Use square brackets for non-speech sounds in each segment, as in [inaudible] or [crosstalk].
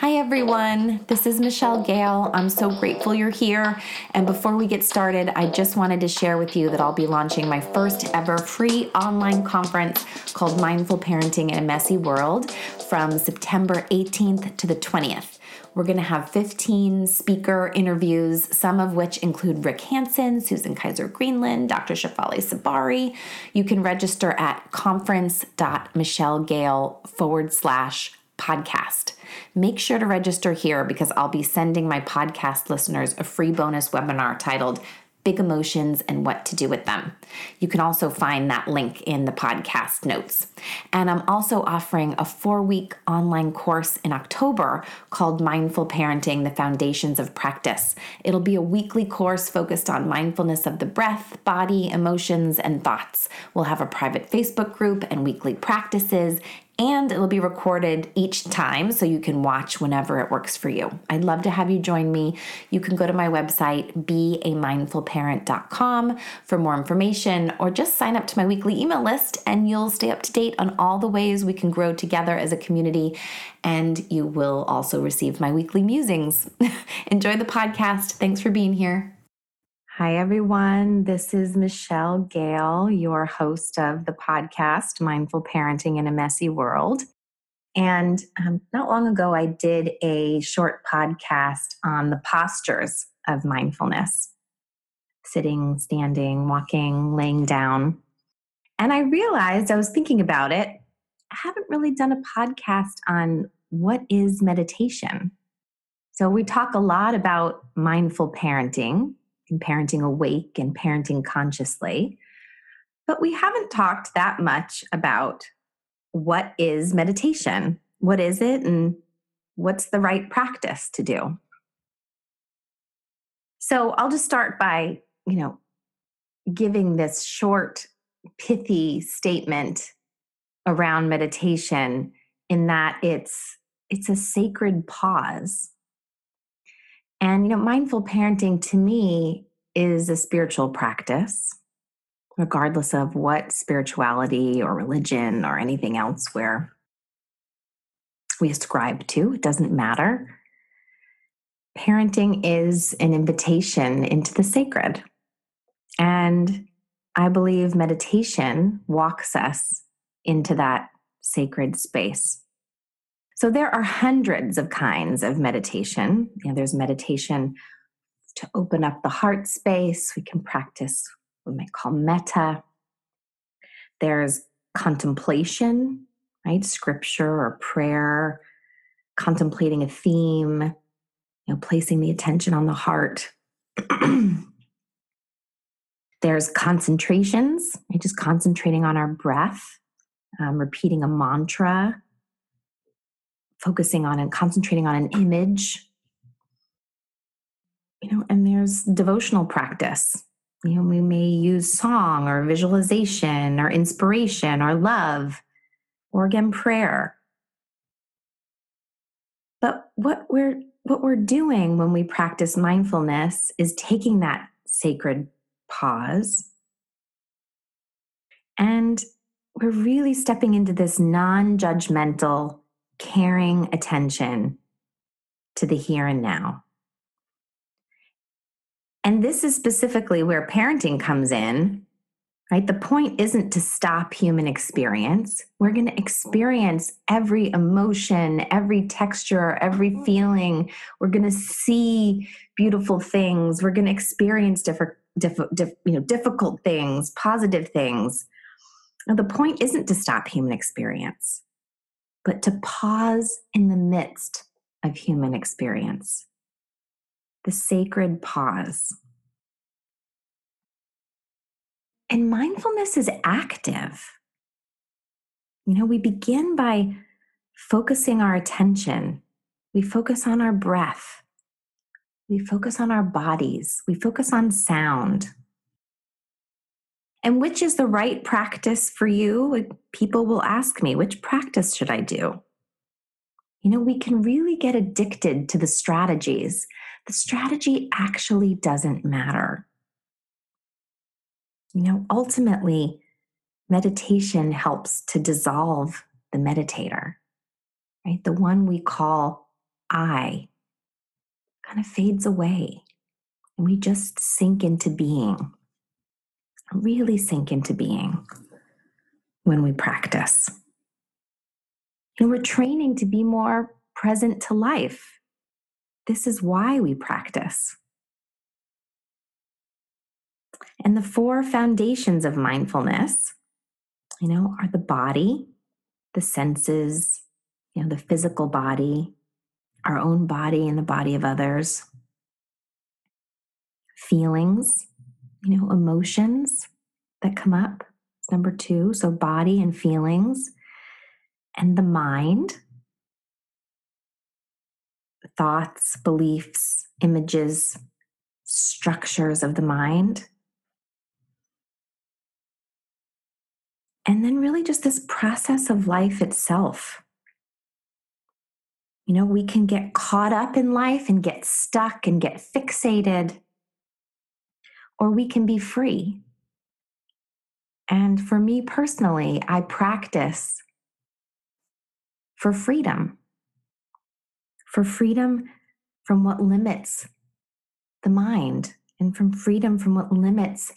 Hi, everyone. This is Michelle Gale. I'm so grateful you're here. And before we get started, I just wanted to share with you that I'll be launching my first ever free online conference called Mindful Parenting in a Messy World from September 18th to the 20th. We're going to have 15 speaker interviews, some of which include Rick Hanson, Susan Kaiser Greenland, Dr. Shefali Tsabary. You can register at conference.michellegale forward slash podcast. Make sure to register here because I'll be sending my podcast listeners a free bonus webinar titled Big Emotions and What to Do with Them. You can also find that link in the podcast notes. And I'm also offering a four week online course in October called Mindful Parenting The Foundations of Practice. It'll be a weekly course focused on mindfulness of the breath, body, emotions, and thoughts. We'll have a private Facebook group and weekly practices and it'll be recorded each time so you can watch whenever it works for you. I'd love to have you join me. You can go to my website, beamindfulparent.com, for more information, or just sign up to my weekly email list and you'll stay up to date on all the ways we can grow together as a community. And you will also receive my weekly musings. [laughs] Enjoy the podcast. Thanks for being here. Hi, everyone. This is Michelle Gale, your host of the podcast, Mindful Parenting in a Messy World. And um, not long ago, I did a short podcast on the postures of mindfulness sitting, standing, walking, laying down. And I realized I was thinking about it. I haven't really done a podcast on what is meditation. So, we talk a lot about mindful parenting and parenting awake and parenting consciously. But we haven't talked that much about what is meditation? What is it and what's the right practice to do? So I'll just start by, you know, giving this short, pithy statement around meditation in that it's it's a sacred pause and, you know, mindful parenting to me is a spiritual practice, regardless of what spirituality or religion or anything else where we ascribe to. It doesn't matter. Parenting is an invitation into the sacred. And I believe meditation walks us into that sacred space. So there are hundreds of kinds of meditation. You know, there's meditation to open up the heart space. We can practice what we might call metta. There's contemplation, right? Scripture or prayer, contemplating a theme, you know, placing the attention on the heart. [clears throat] There's concentrations, right? Just concentrating on our breath, um, repeating a mantra, focusing on and concentrating on an image you know and there's devotional practice. You know we may use song or visualization or inspiration or love or again prayer. But what we're what we're doing when we practice mindfulness is taking that sacred pause. And we're really stepping into this non-judgmental caring attention to the here and now. And this is specifically where parenting comes in, right? The point isn't to stop human experience. We're going to experience every emotion, every texture, every feeling. We're going to see beautiful things. We're going to experience different, diff, diff, you know, difficult things, positive things. Now, the point isn't to stop human experience but to pause in the midst of human experience. The sacred pause. And mindfulness is active. You know, we begin by focusing our attention. We focus on our breath. We focus on our bodies. We focus on sound. And which is the right practice for you? People will ask me, which practice should I do? You know, we can really get addicted to the strategies. The strategy actually doesn't matter. You know, ultimately, meditation helps to dissolve the meditator, right? The one we call I kind of fades away. And we just sink into being, really sink into being when we practice. And we're training to be more present to life. This is why we practice. And the four foundations of mindfulness, you know, are the body, the senses, you know, the physical body, our own body and the body of others, feelings, you know, emotions that come up. It's number two. So, body and feelings, and the mind, thoughts, beliefs, images, structures of the mind. And then, really, just this process of life itself. You know, we can get caught up in life and get stuck and get fixated, or we can be free. And for me personally, I practice for freedom, for freedom from what limits the mind and from freedom from what limits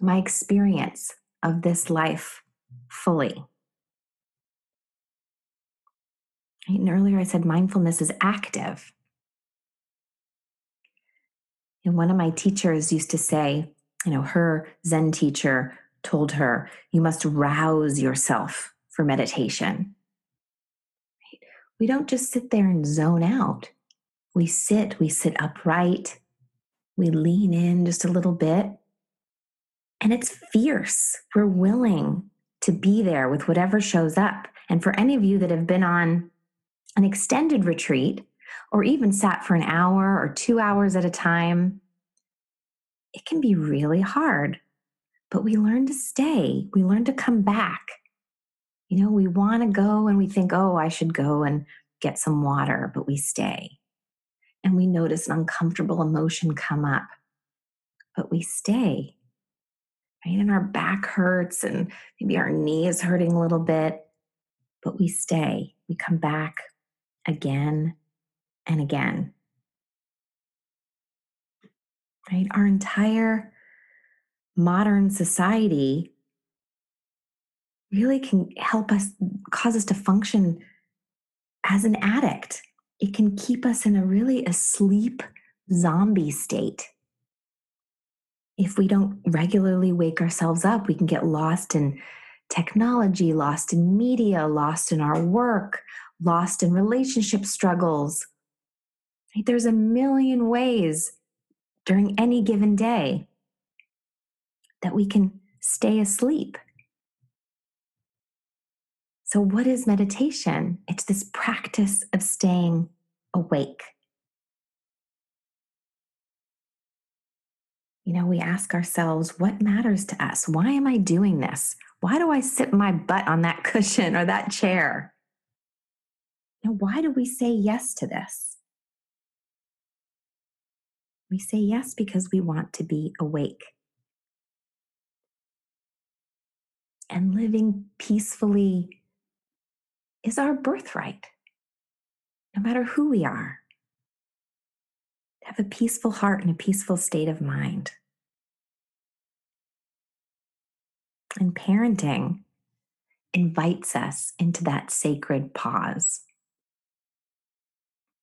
my experience of this life fully. And earlier I said mindfulness is active. And one of my teachers used to say, you know, her Zen teacher told her, you must rouse yourself for meditation. We don't just sit there and zone out. We sit, we sit upright, we lean in just a little bit, and it's fierce. We're willing to be there with whatever shows up. And for any of you that have been on an extended retreat or even sat for an hour or two hours at a time, it can be really hard. But we learn to stay, we learn to come back. You know, we want to go and we think, oh, I should go and get some water, but we stay. And we notice an uncomfortable emotion come up, but we stay right? And our back hurts and maybe our knee is hurting a little bit, but we stay. We come back again and again. Right? Our entire modern society really can help us, cause us to function as an addict. It can keep us in a really asleep zombie state if we don't regularly wake ourselves up, we can get lost in technology, lost in media, lost in our work, lost in relationship struggles. There's a million ways during any given day that we can stay asleep. So, what is meditation? It's this practice of staying awake. you know, we ask ourselves, what matters to us? Why am I doing this? Why do I sit my butt on that [laughs] cushion or that chair? Know, why do we say yes to this? We say yes because we want to be awake. And living peacefully is our birthright, no matter who we are have a peaceful heart and a peaceful state of mind. And parenting invites us into that sacred pause.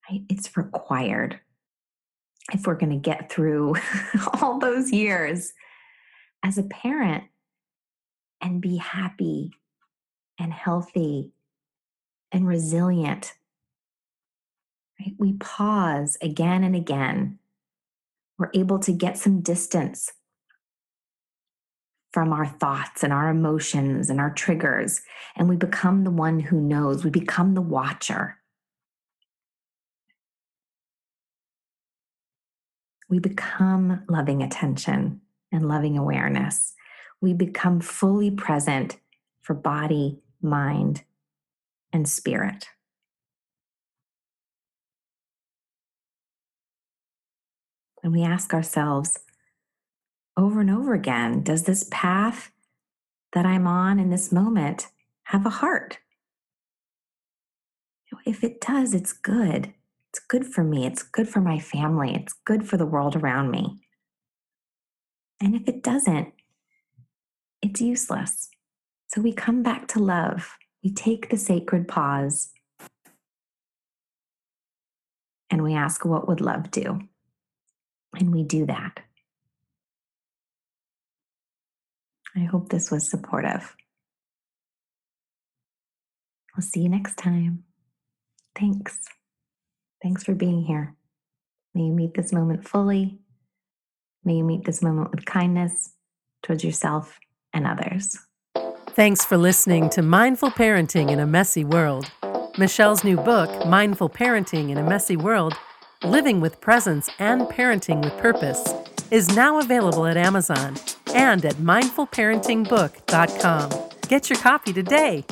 Right? It's required if we're going to get through [laughs] all those years as a parent and be happy and healthy and resilient Right? We pause again and again. We're able to get some distance from our thoughts and our emotions and our triggers, and we become the one who knows. We become the watcher. We become loving attention and loving awareness. We become fully present for body, mind, and spirit. And we ask ourselves over and over again Does this path that I'm on in this moment have a heart? If it does, it's good. It's good for me. It's good for my family. It's good for the world around me. And if it doesn't, it's useless. So we come back to love. We take the sacred pause and we ask, What would love do? And we do that. I hope this was supportive. We'll see you next time. Thanks. Thanks for being here. May you meet this moment fully. May you meet this moment with kindness towards yourself and others. Thanks for listening to Mindful Parenting in a Messy World. Michelle's new book, Mindful Parenting in a Messy World Living with Presence and Parenting with Purpose, is now available at Amazon and at mindfulparentingbook.com. Get your copy today.